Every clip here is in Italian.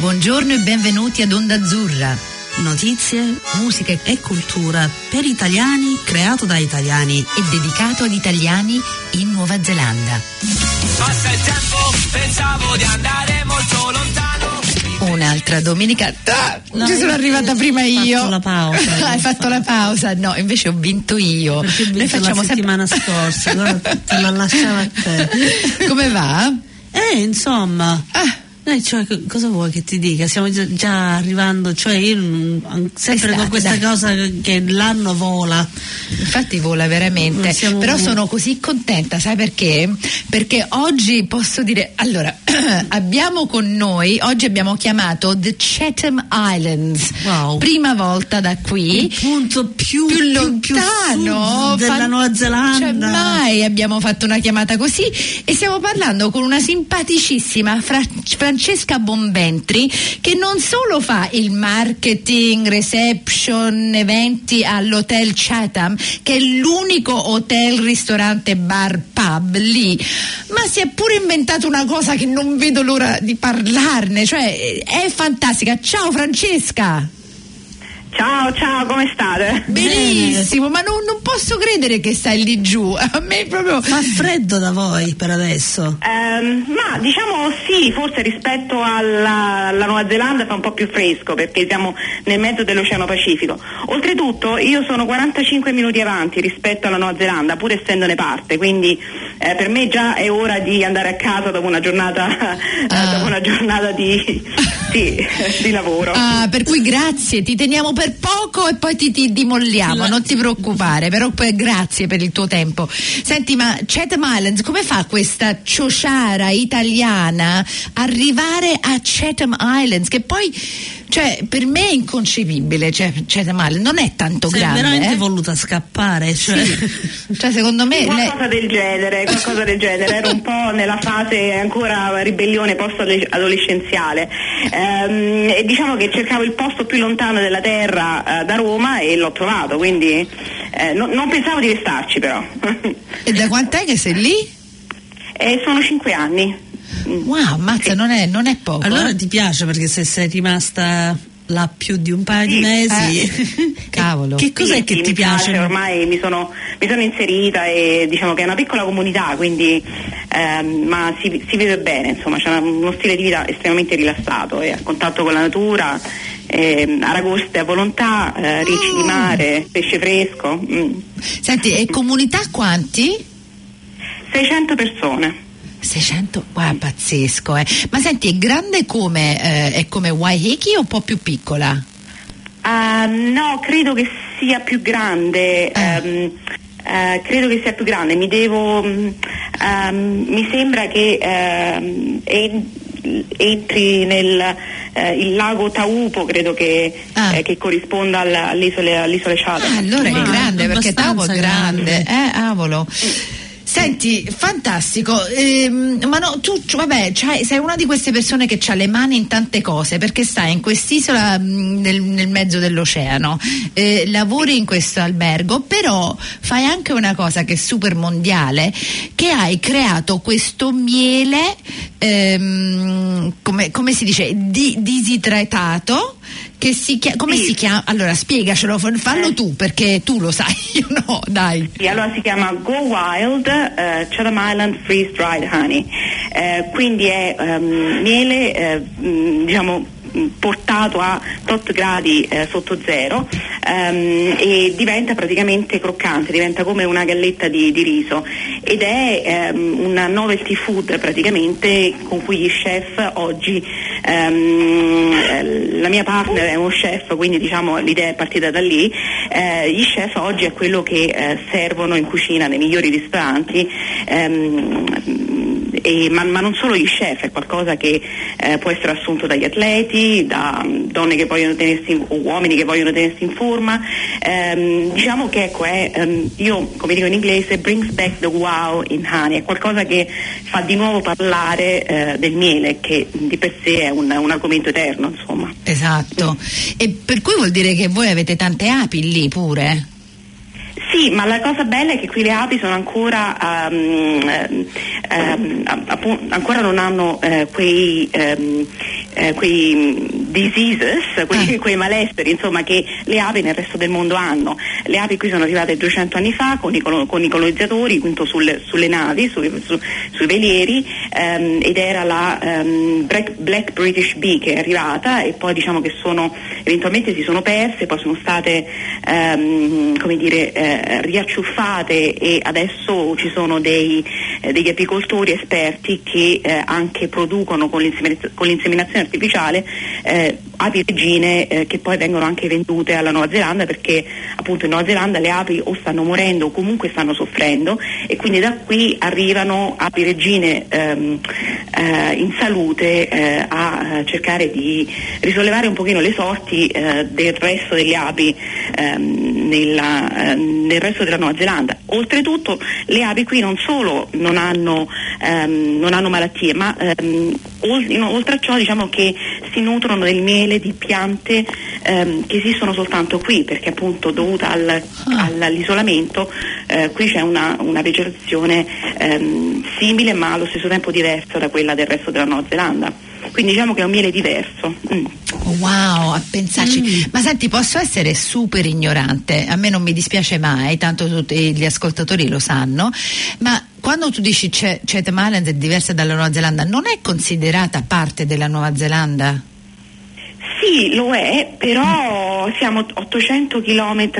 Buongiorno e benvenuti ad Onda Azzurra. Notizie, musica e cultura per italiani, creato da italiani e dedicato ad italiani in Nuova Zelanda. Passa il tempo, pensavo di andare molto lontano. Un'altra domenica. Ah, No, ci sono arrivata prima hai io. fatto la pausa. Hai fatto la pausa? No, invece ho vinto io. perché ho Noi visto la facciamo sempre- settimana scorsa, allora te la lasciavo a te. Come va? Eh, insomma. Ah. Eh, cioè, co- cosa vuoi che ti dica? Stiamo già, già arrivando, cioè io sempre Estate, con questa dai. cosa che l'anno vola. Infatti vola veramente, però sono così contenta, sai perché? Perché oggi posso dire, allora, abbiamo con noi, oggi abbiamo chiamato The Chatham Islands, Wow. prima volta da qui. Il punto più, più più lontano sud della fan- Nuova Zelanda. Cioè, mai abbiamo fatto una chiamata così e stiamo parlando con una simpaticissima Fra- Francesca Bonventri che non solo fa il marketing, reception, eventi all'hotel Chatham che è l'unico hotel, ristorante, bar, pub lì ma si è pure inventato una cosa che non vedo l'ora di parlarne cioè è fantastica. Ciao Francesca Ciao, ciao, come state? Benissimo, ma non, non posso credere che stai lì giù. A me proprio. Fa freddo da voi per adesso. Ehm, ma diciamo sì, forse rispetto alla, alla Nuova Zelanda fa un po' più fresco perché siamo nel mezzo dell'Oceano Pacifico. Oltretutto io sono 45 minuti avanti rispetto alla Nuova Zelanda, pur essendone parte, quindi eh, per me già è ora di andare a casa dopo una giornata, Ah. dopo una giornata di, sì, di lavoro. Ah, per cui grazie, ti teniamo per poco e poi ti, ti dimolliamo, non ti preoccupare, però poi grazie per il tuo tempo. Senti, ma Chatham Islands, come fa questa ciociara italiana arrivare a Chatham Islands? Che poi, cioè, per me è inconcepibile, cioè, Chatham Islands non è tanto Sei grande. veramente eh? voluta scappare. Cioè. Sì. Cioè, secondo me. lei- Qualcosa del genere, qualcosa del genere, ero un po' nella fase ancora ribellione post-adolescenziale Ehm, e diciamo che cercavo il posto più lontano della terra eh, da Roma e l'ho trovato, quindi eh, no- non pensavo di restarci però. E da quant'è che sei lì? e sono cinque anni. Mm. Wow, mazza, non, è, non è poco. Allora eh? ti piace perché se sei rimasta là più di un paio di mesi. eh, cavolo. Che cos'è Sì, che sì, ti mi piace? Ormai mi sono, mi sono inserita e diciamo che è una piccola comunità, quindi ehm, ma si, si vive bene, insomma, c'è uno stile di vita estremamente rilassato e a contatto con la natura, ehm, aragoste a volontà, eh, ricci di mare, pesce fresco. mm. Senti, e comunità quanti? 600 persone. 600, wow, pazzesco, eh. Ma senti, è grande come, eh, è come Waiheke o un po' più piccola? Ah, no, credo che sia più grande. Ah. ehm, eh, credo che sia più grande. Mi devo. mm, ehm, mi sembra che ehm, en- entri nel eh, il lago Taupo, credo che, Ah. eh, che corrisponda all'isola, all'isola Chatham. Ah, allora è grande, perché Tavo è grande. grande. Eh, avolo. Senti, fantastico, ehm, ma no, tu cioè, vabbè, c'hai- sei una di queste persone che ha le mani in tante cose perché stai in quest'isola mh, nel, nel mezzo dell'oceano, eh, lavori in questo albergo, però fai anche una cosa che è super mondiale, che hai creato questo miele, ehm, come, come si dice, di, disidratato. Che si chiama, come Sì. si chiama? Allora spiegacelo, fa- fallo Eh. tu perché tu lo sai, io no, dai. Sì, allora si chiama Go Wild eh, Chatham Island Freeze Dried Honey, Eh, quindi è ehm, miele mh, diciamo portato a tot gradi eh, sotto zero ehm, e diventa praticamente croccante, diventa come una galletta di, di riso. Ed è ehm, una novelty food praticamente con cui gli chef oggi ehm, eh, la mia partner è uno chef quindi diciamo l'idea è partita da lì eh, gli chef oggi è quello che eh, servono in cucina nei migliori ristoranti ehm, e- ma, ma non solo gli chef, è qualcosa che eh, può essere assunto dagli atleti, da mm, donne che vogliono tenersi in- o uomini che vogliono tenersi in forma. Ehm, diciamo che ecco, è, ehm, io come dico in inglese, brings back the wow in honey, è qualcosa che fa di nuovo parlare eh, del miele, che di per sé è un, un argomento eterno, insomma. Esatto. E per cui vuol dire che voi avete tante api lì pure? Sì, ma la cosa bella è che qui le api sono ancora, ehm, ehm, ancora non hanno eh, quei, ehm, eh, quei diseases, quei, Ah. quei malesseri insomma, che le api nel resto del mondo hanno. Le api qui sono arrivate 200 anni fa con i, con i colonizzatori appunto sulle, navi, sui, su- sui velieri ehm, ed era la ehm, Black, Black British Bee che è arrivata e poi diciamo che sono eventualmente si sono perse, poi sono state ehm, come dire, eh, riacciuffate e adesso ci sono dei, eh, degli apicoltori esperti che eh, anche producono con, l'inseminaz- con l'inseminazione artificiale eh, api regine eh, che poi vengono anche vendute alla Nuova Zelanda perché appunto in Nuova Zelanda le api o stanno morendo o comunque stanno soffrendo e quindi da qui arrivano api regine ehm, eh, in salute eh, a eh, cercare di risollevare un pochino le sorti eh, del resto delle api ehm, nella, nel resto della Nuova Zelanda. Oltretutto le api qui non solo non hanno, ehm, non hanno malattie, ma ehm, oltre a ciò diciamo che si nutrono del miele di piante ehm, che esistono soltanto qui, perché appunto dovuta al- al- all'isolamento eh, qui c'è una, una vegetazione ehm, simile ma allo stesso tempo diversa da quella del resto della Nuova Zelanda. Quindi diciamo che è un miele diverso. Mm. Wow, a pensarci. Ma senti, posso essere super ignorante, a me non mi dispiace mai, tanto tutti gli ascoltatori lo sanno, ma quando tu dici Ch- Chatham Islands è diversa dalla Nuova Zelanda, non è considerata parte della Nuova Zelanda? Sì, lo è, però siamo 800 km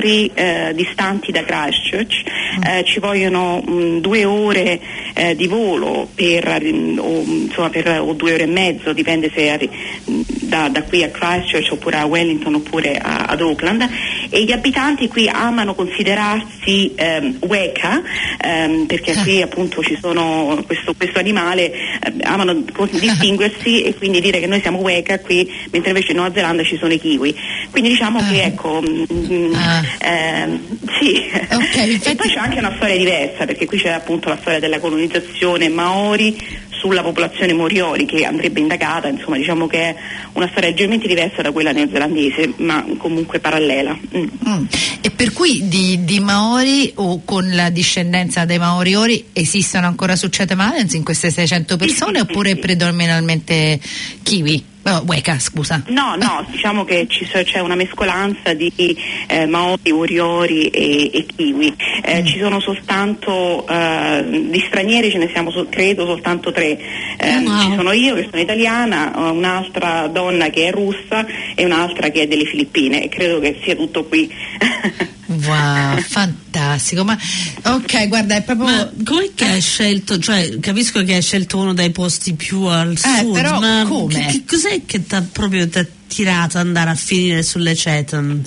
distanti da Christchurch, eh, ci vogliono mh, due ore eh, di volo per, arri- o, insomma, per- o due ore e mezzo, dipende se mh, da, da qui a Christchurch oppure a Wellington oppure a- ad Auckland e gli abitanti qui amano considerarsi ehm, Weka ehm, perché qui appunto ci sono questo, questo animale, eh, amano distinguersi e quindi dire che noi siamo Weka qui mentre invece in Nuova Zelanda ci sono i kiwi. Quindi diciamo Ah. che ecco, mm, mm, Ah. ehm, sì. Ok, e poi c'è anche una storia diversa perché qui c'è appunto la storia della colonizzazione Maori sulla popolazione Moriori che andrebbe indagata, insomma diciamo che è una storia leggermente diversa da quella neozelandese ma comunque parallela. Mm. Mm. E per cui di, di Maori o con la discendenza dei Maori ori esistono ancora su Chatham Islands in queste 600 persone oppure predominantemente Kiwi? Oh, Weka, scusa. No, no, diciamo che ci so- c'è una mescolanza di eh, Maori, Oriori e, e Kiwi. Eh, Ci sono soltanto eh, di stranieri, ce ne siamo credo soltanto tre. Eh, Wow. Ci sono io che sono italiana, un'altra donna che è russa e un'altra che è delle Filippine e credo che sia tutto qui. Wow, fantastico. Ma ok, guarda, è proprio. Ma com'è che hai scelto? Cioè, capisco che hai scelto uno dei posti più al sud, però ma come? che- che cos'è che ti ha proprio t'ha tirato ad andare a finire sulle Chatham?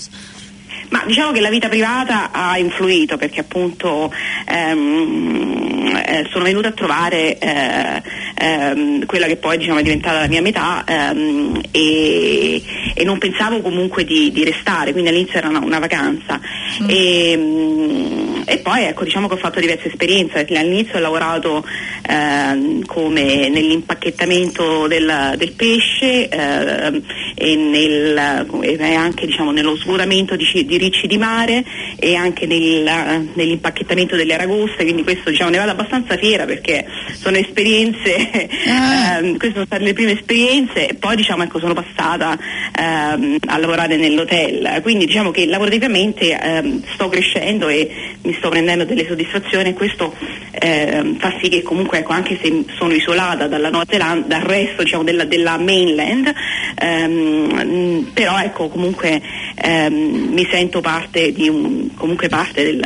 Ma diciamo che la vita privata ha influito perché appunto ehm, eh, sono venuta a trovare eh, ehm, quella che poi diciamo, è diventata la mia metà ehm, e, e non pensavo comunque di, di restare, quindi all'inizio era una, una vacanza. E, mm, e poi ecco diciamo che ho fatto diverse esperienze, all'inizio ho lavorato ehm, come nell'impacchettamento del, del pesce ehm, e, nel, e anche diciamo, nello svuotamento di, di ricci di mare e anche nel- nell'impacchettamento delle aragoste, quindi questo diciamo, ne vado abbastanza fiera perché sono esperienze, Ah. ehm, queste sono state le prime esperienze e poi diciamo, ecco, sono passata ehm, a lavorare nell'hotel, quindi diciamo che lavorativamente ehm, sto crescendo e mi sto prendendo delle soddisfazioni e questo ehm, fa sì che comunque ecco, anche se sono isolata dalla Nuova Zelanda, dal resto diciamo, della, della mainland, ehm, però ecco comunque ehm, mi sento parte di un, comunque parte del-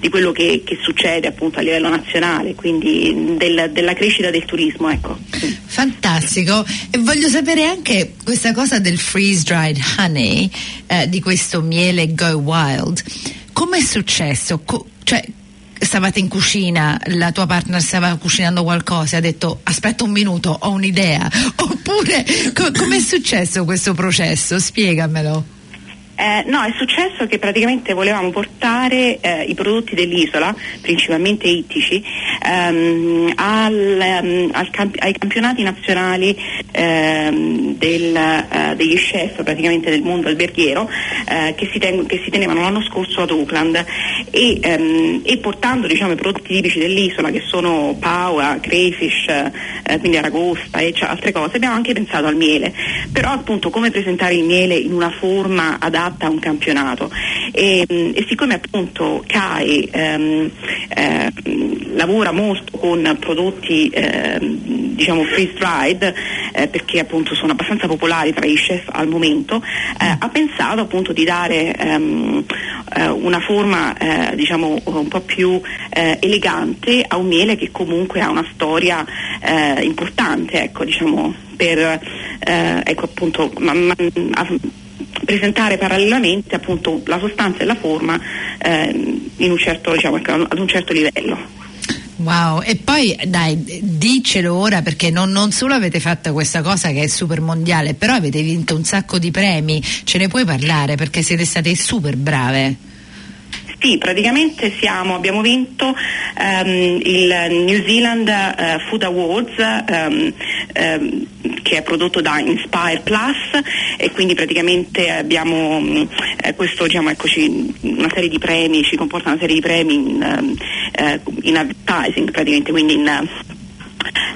di quello che, che succede appunto a livello nazionale, quindi del- della crescita del turismo. Ecco. Fantastico. E voglio sapere anche questa cosa del freeze dried honey, eh, di questo miele Go Wild. Come è successo? Co- cioè, stavate in cucina, la tua partner stava cucinando qualcosa e ha detto aspetta un minuto, ho un'idea. Oppure co- com'è successo questo processo? Spiegamelo. Eh, no, è successo che praticamente volevamo portare eh, i prodotti dell'isola, principalmente ittici, ehm, al, ehm, al camp- ai campionati nazionali ehm, del, eh, degli chef praticamente del mondo alberghiero eh, che, si ten- che si tenevano l'anno scorso ad Auckland. E, ehm, e portando diciamo, i prodotti tipici dell'isola che sono paua, crayfish, eh, quindi aragosta e altre cose, abbiamo anche pensato al miele, però appunto come presentare il miele in una forma adatta a un campionato. E, e siccome appunto CAI ehm, eh, lavora molto con prodotti ehm, diciamo freeze dried eh, perché appunto sono abbastanza popolari tra i chef al momento, eh, ha pensato appunto di dare ehm, eh, una forma eh, diciamo un po' più eh, elegante a un miele che comunque ha una storia eh, importante, ecco, diciamo, per ecco, appunto, ma, ma, presentare parallelamente appunto la sostanza e la forma in un certo, diciamo, ad un certo livello. Wow, e poi dai, dicelo ora perché non, non, solo avete fatto questa cosa che è super mondiale, però avete vinto un sacco di premi, ce ne puoi parlare perché siete state super brave. Sì, praticamente siamo, abbiamo vinto um, il New Zealand uh, Food Awards um, um, che è prodotto da Inspire Plus e quindi praticamente abbiamo um, questo, diciamo, eccoci, una serie di premi, ci comporta una serie di premi in, uh, in advertising praticamente, quindi in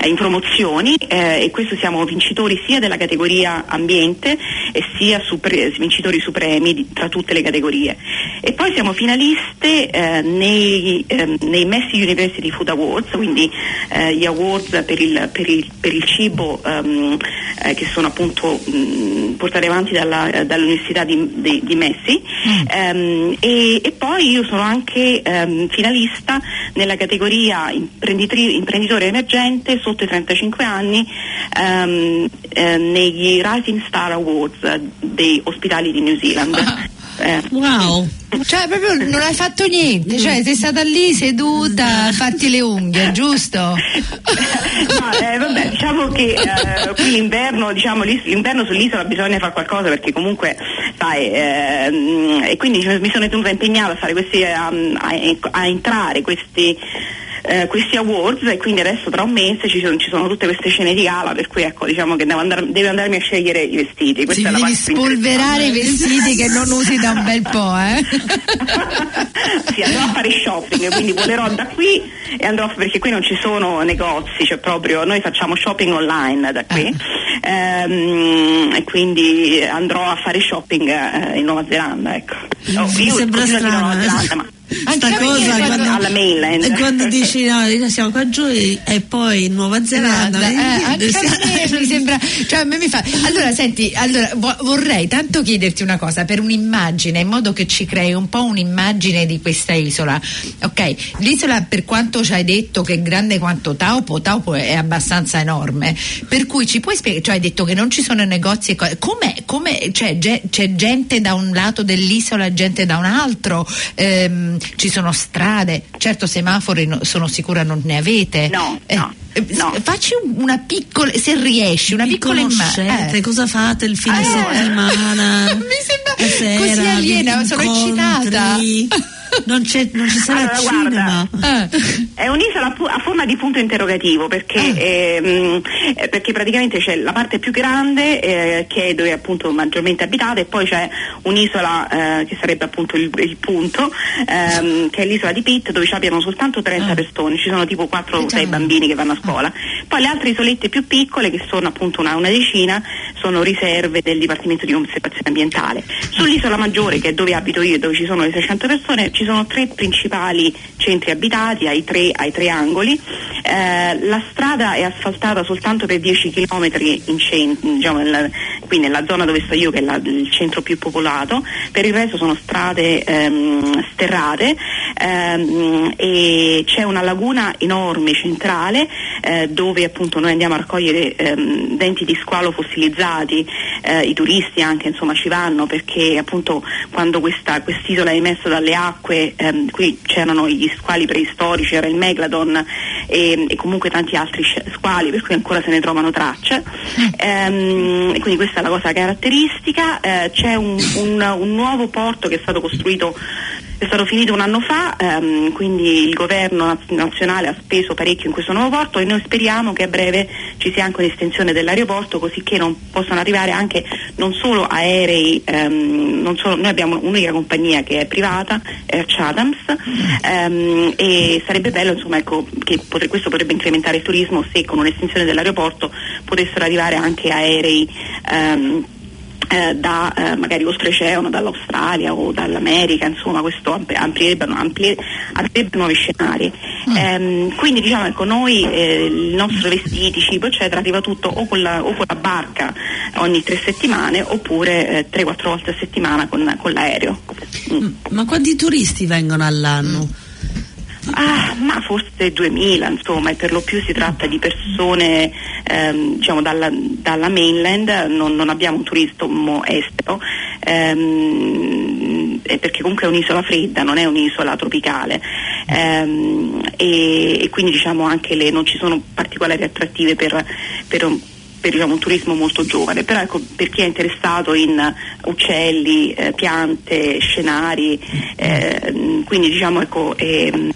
eh, in promozioni eh, e questo siamo vincitori sia della categoria ambiente e sia supre- vincitori supremi di, tra tutte le categorie. E poi siamo finaliste eh, nei, eh, nei, Messi University Food Awards, quindi eh, gli awards per il, per il, per il cibo um, che sono appunto mh, portati avanti dalla, dall'Università di, di, di Messi mm. um, e, e, poi io sono anche um, finalista nella categoria imprenditore emergente sotto i 35 anni um, eh, negli Rising Star Awards dei ospitali di New Zealand. Ah. Eh. Wow! Cioè, proprio non hai fatto niente, cioè sei stata lì seduta a farti le unghie, giusto? no, eh, vabbè, diciamo che eh, qui l'inverno, diciamo, l'inverno sull'isola bisogna fare qualcosa perché comunque, sai, eh, e quindi mi sono tenuta impegnata a fare questi, a, a, a entrare questi eh, questi awards e quindi adesso tra un mese ci sono, ci sono, tutte queste scene di gala per cui ecco diciamo che devo, andare, devo andarmi a scegliere i vestiti. Questa sì, devi spolverare i vestiti che non usi da un bel po', eh? sì, andrò a fare shopping, quindi volerò da qui e andrò perché qui non ci sono negozi, cioè proprio noi facciamo shopping online da qui. Eh. Ehm, e quindi andrò a fare shopping eh, in Nuova Zelanda, ecco. Oh, io sembra strano, eh. Zelanda, ma sta cosa quando, alla mainland. quando dici no siamo qua giù e poi in Nuova Zelanda eh, anche a me mi sembra cioè a me mi fa allora senti allora, vorrei tanto chiederti una cosa per un'immagine in modo che ci crei un po' un'immagine di questa isola ok? L'isola per quanto ci hai detto che è grande quanto Taupo Taupo è abbastanza enorme per cui ci puoi spiegare cioè hai detto che non ci sono negozi e cose com'è, com'è cioè, c'è gente da un lato dell'isola gente da un altro ehm, ci sono strade, certo semafori no, sono sicura non ne avete. No, eh, no. No. Facci una piccola, se riesci, una piccola immagine. Eh. Cosa fate il fine eh. settimana? Mi sembra sera, così aliena, sono eccitata. non, c'è, non ci sarà allora, cinema. Guarda, è un'isola a forma di punto interrogativo perché, ehm, eh, perché praticamente c'è la parte più grande eh, che è dove è appunto maggiormente abitata e poi c'è un'isola eh, che sarebbe appunto il, il punto ehm, che è l'isola di Pitt dove ci abbiano soltanto 30 ah. persone, ci sono tipo 4 o 6 bambini che vanno a scuola. Ah. Poi le altre isolette più piccole che sono appunto una, una decina sono riserve del Dipartimento di Conservazione Ambientale. Sull'isola maggiore che è dove abito io e dove ci sono le 600 persone ci sono tre principali centri abitati ai tre, ai tre angoli. Eh, la strada è asfaltata soltanto per 10 km cent- diciamo nella, qui nella zona dove sto io, che è la, il centro più popolato, per il resto sono strade ehm, sterrate ehm, e c'è una laguna enorme centrale eh, dove appunto noi andiamo a raccogliere ehm, denti di squalo fossilizzati, eh, i turisti anche insomma ci vanno perché appunto quando questa, quest'isola è emessa dalle acque, ehm, qui c'erano gli squali preistorici, era il Megalodon e, e, comunque tanti altri squali per cui ancora se ne trovano tracce. Ehm, quindi questa è la cosa caratteristica, eh, c'è un, un, un nuovo porto che è stato costruito è stato finito un anno fa, ehm, quindi il governo nazionale ha speso parecchio in questo nuovo porto e noi speriamo che a breve ci sia anche un'estensione dell'aeroporto così che non possano arrivare anche non solo aerei, ehm, non solo, noi abbiamo un'unica compagnia che è privata, Air Chathams, ehm, e sarebbe bello insomma, ecco, che potre, questo potrebbe incrementare il turismo se con un'estensione dell'aeroporto potessero arrivare anche aerei ehm, eh, da eh, magari oltreoceano, dall'Australia o dall'America, insomma questo amplierebbe, nuovi scenari. Mm. Ehm, quindi diciamo ecco noi eh, il nostro vestiti, cibo eccetera arriva tutto o con la, o con la barca ogni tre settimane oppure 3-4 eh, volte a settimana con, con l'aereo. Mm. Ma quanti turisti vengono all'anno? Mm. Ah, ma forse 2000, insomma, e per lo più si tratta di persone ehm, diciamo dalla, dalla, mainland, non, non, abbiamo un turismo estero, ehm, perché comunque è un'isola fredda, non è un'isola tropicale. Ehm, e, e, quindi diciamo anche le, non ci sono particolari attrattive per, per per diciamo, un turismo molto giovane, però ecco, per chi è interessato in uccelli, eh, piante, scenari, eh, quindi diciamo, ecco, eh,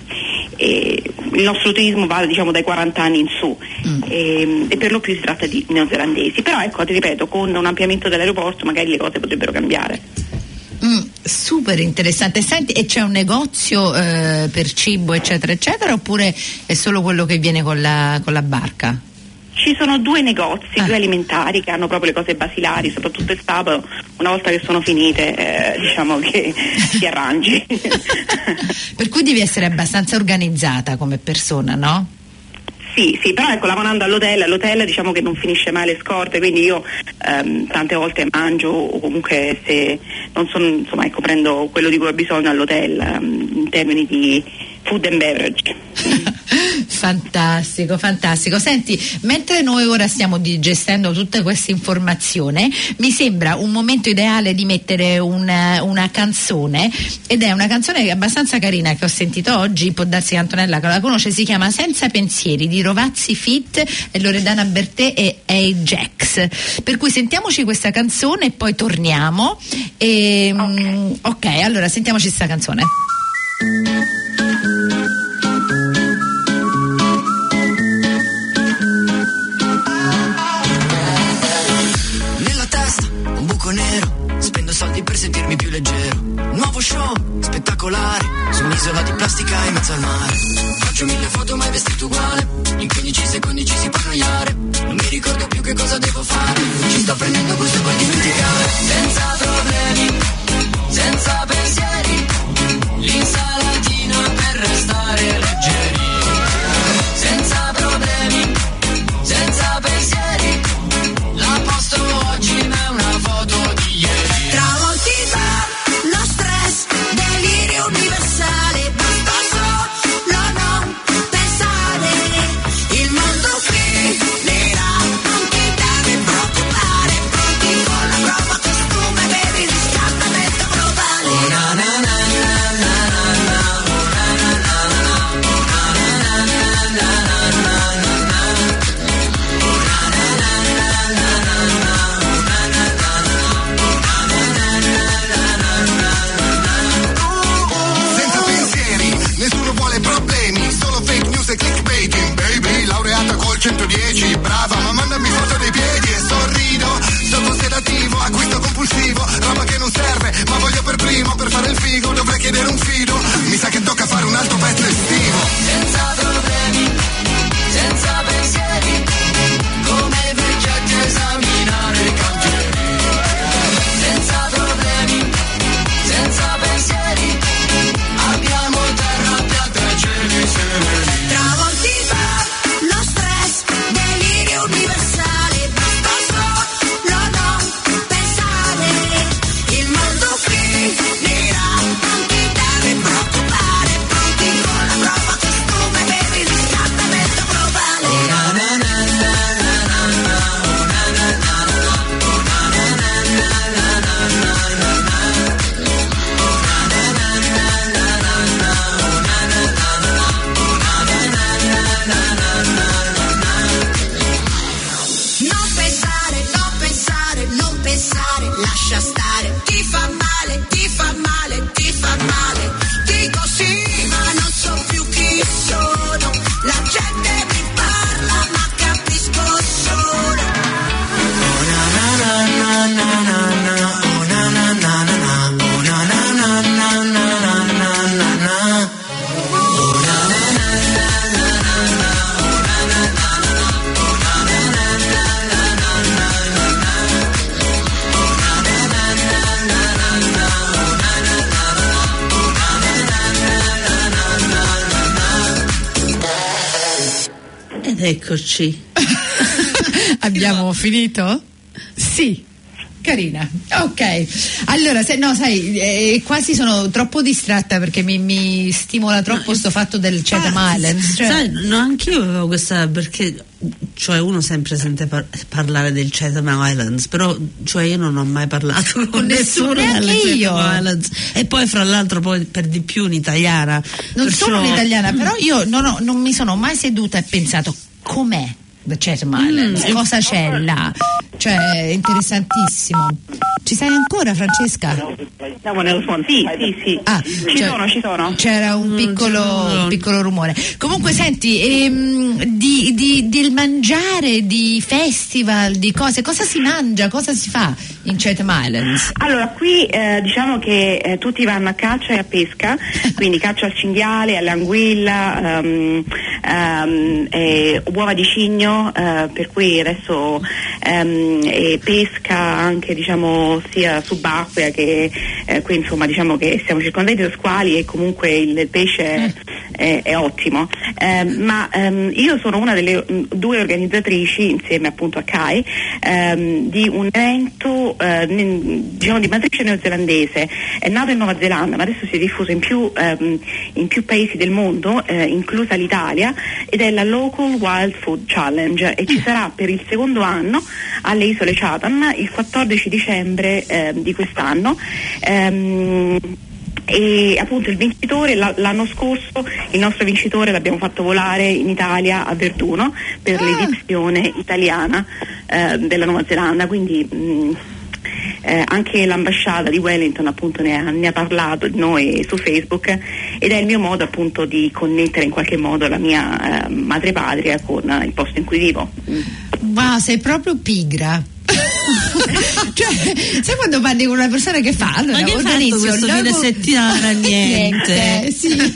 il nostro turismo va diciamo, dai 40 anni in su mm. Ehm, e, per lo più si tratta di neozelandesi, però ecco, ti ripeto, con un ampliamento dell'aeroporto magari le cose potrebbero cambiare. Mm, super interessante. Senti, e c'è un negozio eh, per cibo, eccetera, eccetera, oppure è solo quello che viene con la, con la barca? Ci sono due negozi, ah. due alimentari che hanno proprio le cose basilari, soprattutto il sabato, una volta che sono finite eh, diciamo che si arrangi. per cui devi essere abbastanza organizzata come persona, no? Sì, sì, però ecco, lavorando all'hotel, all'hotel diciamo che non finisce mai le scorte, quindi io ehm, tante volte mangio o comunque se non sono, insomma, ecco, prendo quello di cui ho bisogno all'hotel um, in termini di food and beverage. fantastico, fantastico. Senti, mentre noi ora stiamo digestendo tutta questa informazione, mi sembra un momento ideale di mettere una, una canzone ed è una canzone abbastanza carina che ho sentito oggi, può darsi che Antonella che la conosce, si chiama Senza pensieri di Rovazzi Fit e Loredana Bertè e Ajax. Per cui sentiamoci questa canzone e poi torniamo. E, okay. Mm, ok, allora sentiamoci questa canzone. Plastica in mezzo al mare. Faccio mille foto mai vestito uguale. In 15 secondi ci si può annoiare. Non mi ricordo più che cosa devo fare. Ci sto prendendo gusto e poi dimenticare Eccoci. Abbiamo finito? Sì. Carina, ok. Allora, se, no, sai, eh, quasi sono troppo distratta perché mi, mi stimola troppo questo fatto del Chatham Ah, Islands. Cioè, Sai, no, anch'io avevo questa perché cioè uno sempre sente par- parlare del Chatham Islands, però cioè io non ho mai parlato con, nessuno, nessuno delle. Chatham Islands. E poi fra l'altro poi per di più un'italiana. non Perciò- sono un'italiana, però io non, ho- non mi sono mai seduta e pensato com'è The Chatham Islands, Mm. cosa c'è là. Cioè, interessantissimo. Ci sei ancora, Francesca? Siamo nel suono. Sì, sì, sì. Ah, ci cioè, sono, ci sono. C'era un Mm, piccolo, c'era- piccolo rumore. Comunque, senti, ehm, di, di- del mangiare, di festival, di cose, cosa si mangia, cosa si fa in Chatham Islands? Allora, qui eh, diciamo che eh, tutti vanno a caccia e a pesca, quindi caccia al cinghiale, all'anguilla, ehm, ehm, e uova di cigno, eh, per cui adesso ehm, pesca anche diciamo sia subacquea che eh, qui insomma diciamo che siamo circondati da squali e comunque il pesce è, è- è ottimo. Ehm, ma ehm, io sono una delle mh, due organizzatrici insieme appunto a CAI ehm, di un evento eh, diciamo di matrice neozelandese, è nato in Nuova Zelanda ma adesso si è diffuso in più, ehm, in più paesi del mondo, eh, inclusa l'Italia, ed è la Local Wild Food Challenge e ci sarà per il secondo anno alle isole Chatham il 14 dicembre ehm, di quest'anno. Ehm, e appunto il vincitore la- l'anno scorso il nostro vincitore l'abbiamo fatto volare in Italia a Verduno per Ah. l'edizione italiana eh, della Nuova Zelanda quindi mh, eh, anche l'ambasciata di Wellington appunto ne ha, ne ha parlato di noi su Facebook ed è il mio modo appunto di connettere in qualche modo la mia eh, madrepatria con eh, il posto in cui vivo. Wow, sei proprio pigra. cioè, sai quando parli con una persona che fa? Allora, Ma che organizzo questo fine settimana? Niente. sì.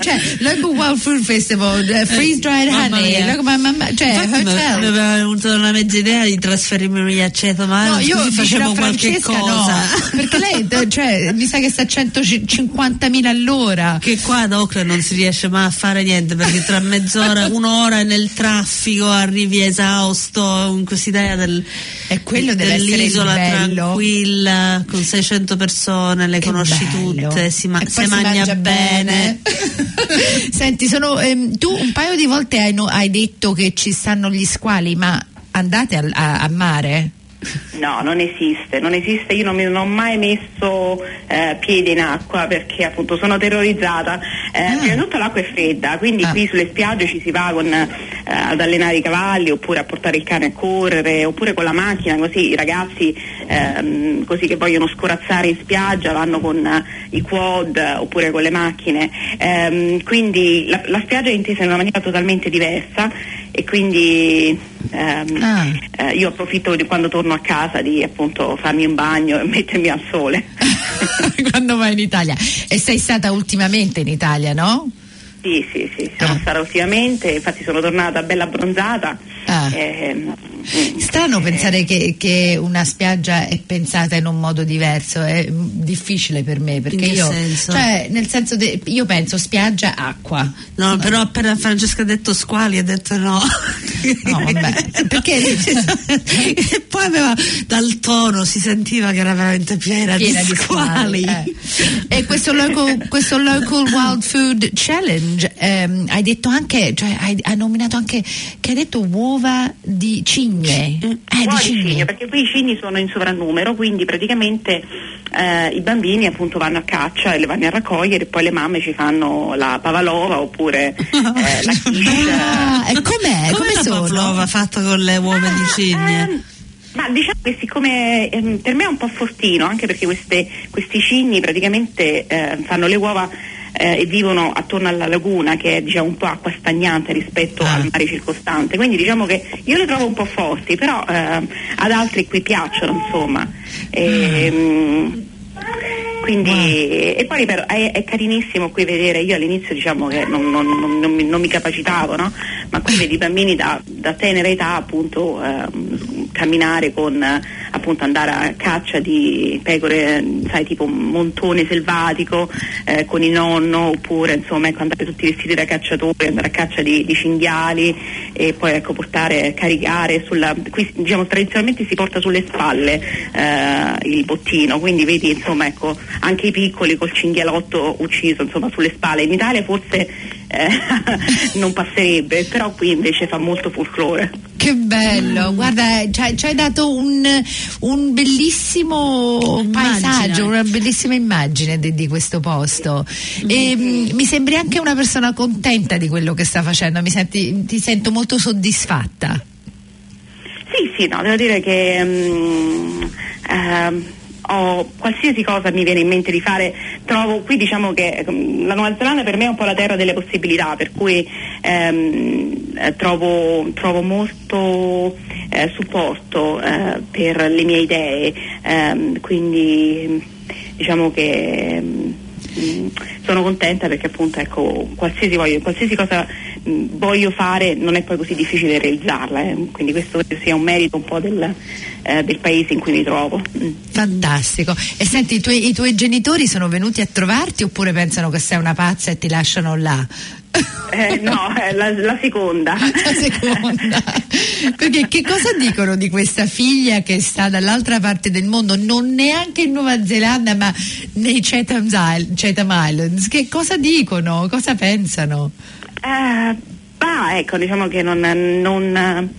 cioè, Local Wild Food Festival, eh, Freeze Dried Mamma Honey, mia. local- ma- ma- ma- cioè, Infatti mi mi hotel. aveva venuto una mezza idea di trasferirmi a Chatham No, io facevo qualche Francesca cosa. no, perché lei eh, cioè, mi sa che sta a 150.000 all'ora. Che qua ad Oakland non si riesce mai a fare niente perché tra mezz'ora, un'ora nel traffico arrivi esausto, in quest'idea del, E quello deve dell'isola tranquilla con 600 persone, le Che conosci bello. tutte, si, ma- si poi mangia, bene. Senti, sono, ehm, tu un paio di volte hai, no- hai detto che ci stanno gli squali, ma andate al- a, a mare? No, non esiste, non esiste, io non mi non ho mai messo eh, piede in acqua perché appunto sono terrorizzata. Eh, Prima di tutto l'acqua è fredda, quindi Ah. qui sulle spiagge ci si va con, eh, ad allenare i cavalli oppure a portare il cane a correre oppure con la macchina, così i ragazzi ehm, così che vogliono scorazzare in spiaggia vanno con eh, i quad oppure con le macchine. Ehm, quindi la, la spiaggia è intesa in una maniera totalmente diversa e quindi ehm, Ah. eh, io approfitto di quando torno a casa di appunto farmi un bagno e mettermi al sole. Quando vai in Italia? E sei stata ultimamente in Italia, no? sì, sì, sì, sono Ah. stata ultimamente, infatti sono tornata bella abbronzata. Ah. ehm, Strano eh, pensare che, che una spiaggia è pensata in un modo diverso, è mm, difficile per me perché io, senso? cioè, nel senso de- io penso spiaggia acqua. No, però appena Francesca ha detto squali ha detto no. No, vabbè, perché- e poi aveva dal tono si sentiva che era veramente piena, piena di di squali. squali. eh. E questo local, questo local Wild Food Challenge, ehm, hai detto anche, cioè hai, hai nominato anche, che hai detto uova di cigne. Eh, di cigne. cigno, perché qui i cigni sono in sovrannumero, quindi praticamente eh, i bambini appunto vanno a caccia e le vanno a raccogliere e poi le mamme ci fanno la pavalova oppure eh, la quiche. Ah, e com'è? Com'è Come la sono? pavlova fatta con le uova di cigne? Ehm, ma diciamo che siccome ehm, per me è un po' fortino, anche perché queste- questi cigni praticamente eh, fanno le uova eh, e vivono attorno alla laguna che è diciamo, un po' acqua stagnante rispetto Ah. al mare circostante, quindi diciamo che io le trovo un po' forti, però ehm, ad altri qui piacciono insomma. Ehm, quindi, e poi ripeto, è, è carinissimo qui vedere, io all'inizio diciamo che non, non- non- non mi, non mi capacitavo, no? ma qui vedi i bambini da, da tenera età appunto ehm, camminare con appunto andare a caccia di pecore, sai, tipo montone selvatico eh, con il nonno, oppure insomma ecco, andare tutti vestiti da cacciatori, andare a caccia di, di cinghiali e poi ecco, portare, caricare sulla, qui diciamo tradizionalmente si porta sulle spalle eh, il bottino, quindi vedi insomma ecco anche i piccoli col cinghialotto ucciso insomma sulle spalle. In Italia forse eh, non passerebbe, però qui invece fa molto folklore. Che bello, guarda, ci hai dato un, un bellissimo Immagine. paesaggio, una bellissima immagine di, di questo posto. E, mm, mi sembri anche una persona contenta di quello che sta facendo, mi senti, ti sento molto soddisfatta. Sì, sì, no, devo dire che mm, ehm, ho, qualsiasi cosa mi viene in mente di fare, trovo qui diciamo che mm, la Nuova Zelanda per me è un po' la terra delle possibilità, per cui ehm, eh, trovo, trovo molto eh, supporto eh, per le mie idee, ehm, quindi diciamo che mm, sono contenta perché appunto ecco qualsiasi, voglio, qualsiasi cosa mh, voglio fare non è poi così difficile realizzarla, eh. quindi questo sia un merito un po' del, eh, del paese in cui mi trovo. Mm. Fantastico. E senti, i tuoi, i tuoi genitori sono venuti a trovarti oppure pensano che sei una pazza e ti lasciano là? Eh, no, è la, la seconda. La seconda. Perché che cosa dicono di questa figlia che sta dall'altra parte del mondo, non neanche in Nuova Zelanda, ma nei Chatham, Islands? Che cosa dicono? Cosa pensano? Eh, bah, ecco, diciamo che non, non,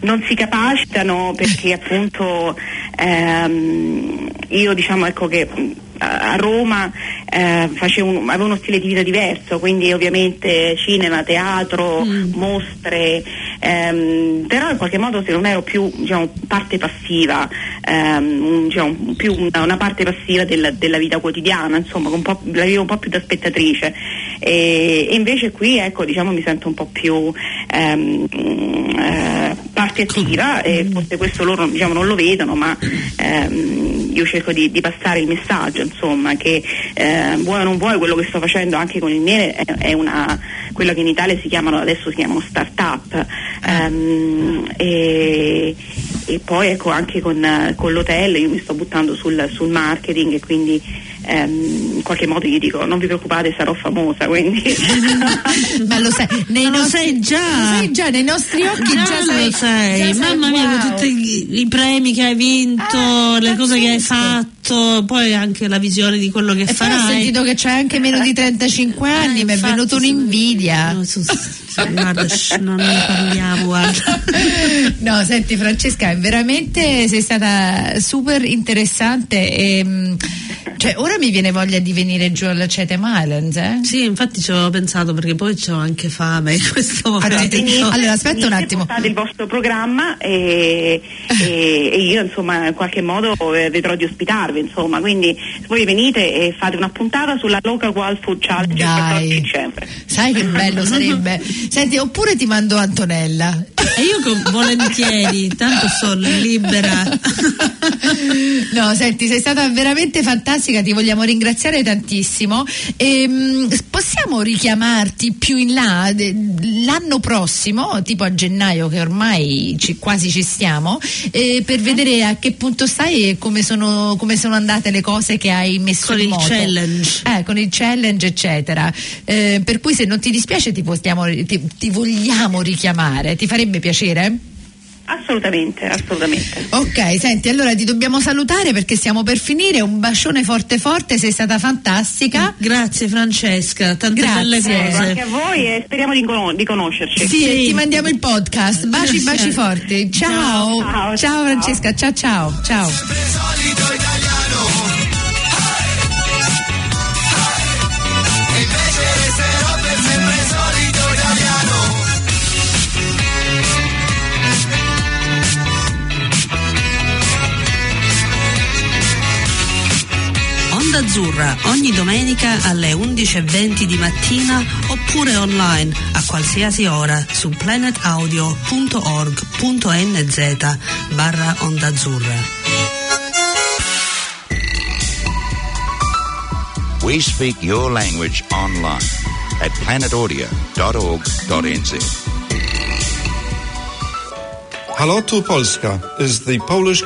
non si capacitano perché appunto ehm, io diciamo ecco che a Roma eh, un- avevo uno stile di vita diverso, quindi ovviamente cinema, teatro, mostre, ehm, però in qualche modo se non ero più diciamo, parte passiva, ehm, diciamo, più una, una parte passiva della, della vita quotidiana, insomma, un po', la vivo un po' più da spettatrice. E, e invece qui ecco, diciamo, mi sento un po' più ehm, eh, parte attiva e forse questo loro diciamo, non lo vedono, ma ehm, io cerco di, di passare il messaggio, insomma, che eh, vuoi o non vuoi quello che sto facendo anche con il miele è, è una, quello che in Italia si chiamano, adesso si chiamano start-up. Ehm, e, e poi ecco anche con, con l'hotel io mi sto buttando sul, sul marketing e quindi ehm, in qualche modo gli dico non vi preoccupate sarò famosa quindi Ma lo sai, nei lo nostri- sai già. lo sai già, nei nostri occhi Già già, lo sei, sai, già sei- mamma mia, con wow. tutti i, premi che hai vinto, Ah, le cose che hai pazzesco. Fatto, poi anche la visione di quello che E poi ho farai. sentito che c'hai anche meno di 35 anni, Eh, mi è sì. un'invidia. No, su- su- guarda, non ne parliamo, guarda. No, senti Francesca, veramente sei stata super interessante e mm, cioè, ora mi viene voglia di venire giù alla Chatham Islands, eh? Sì, infatti ci avevo pensato perché poi ho anche fame in questo Allora, momento. allora, aspetta un attimo. portate il vostro programma e, e- e io insomma in qualche modo eh, vedrò di ospitarvi insomma quindi se voi venite e fate una puntata sulla Local Wild Food Challenge il 14 Dai, dicembre sai che bello sarebbe. Senti, oppure ti mando Antonella. E io con- volentieri, tanto sono libera. No, senti, sei stata veramente fantastica, ti vogliamo ringraziare tantissimo. Ehm, possiamo richiamarti più in là, de- l'anno prossimo, tipo a gennaio, che ormai ci- quasi ci stiamo, eh, per vedere a che punto stai e come sono, come sono andate le cose che hai messo Con in il moto. challenge. Eh, con il challenge, eccetera. Eh, per cui se non ti dispiace ti, possiamo- ti- ti vogliamo richiamare, ti farebbe piacere? assolutamente assolutamente Ok, senti, allora ti dobbiamo salutare perché stiamo per finire. Un bacione forte forte, sei stata fantastica. Grazie Francesca, tante Grazie. belle Prego, anche cose. a voi e speriamo di, di conoscerci Sì, e Sì. ti mandiamo il podcast. Baci, baci forti. Ciao. Ciao. Ciao, Ciao. Francesca, ciao ciao. Ciao. Onda Azzurra ogni domenica alle 11.20 di mattina oppure online a qualsiasi ora su planetaudio.org.nz barra Onda Azzurra. We speak your language online at planetaudio.org.nz. Halo tu Polska is the Polish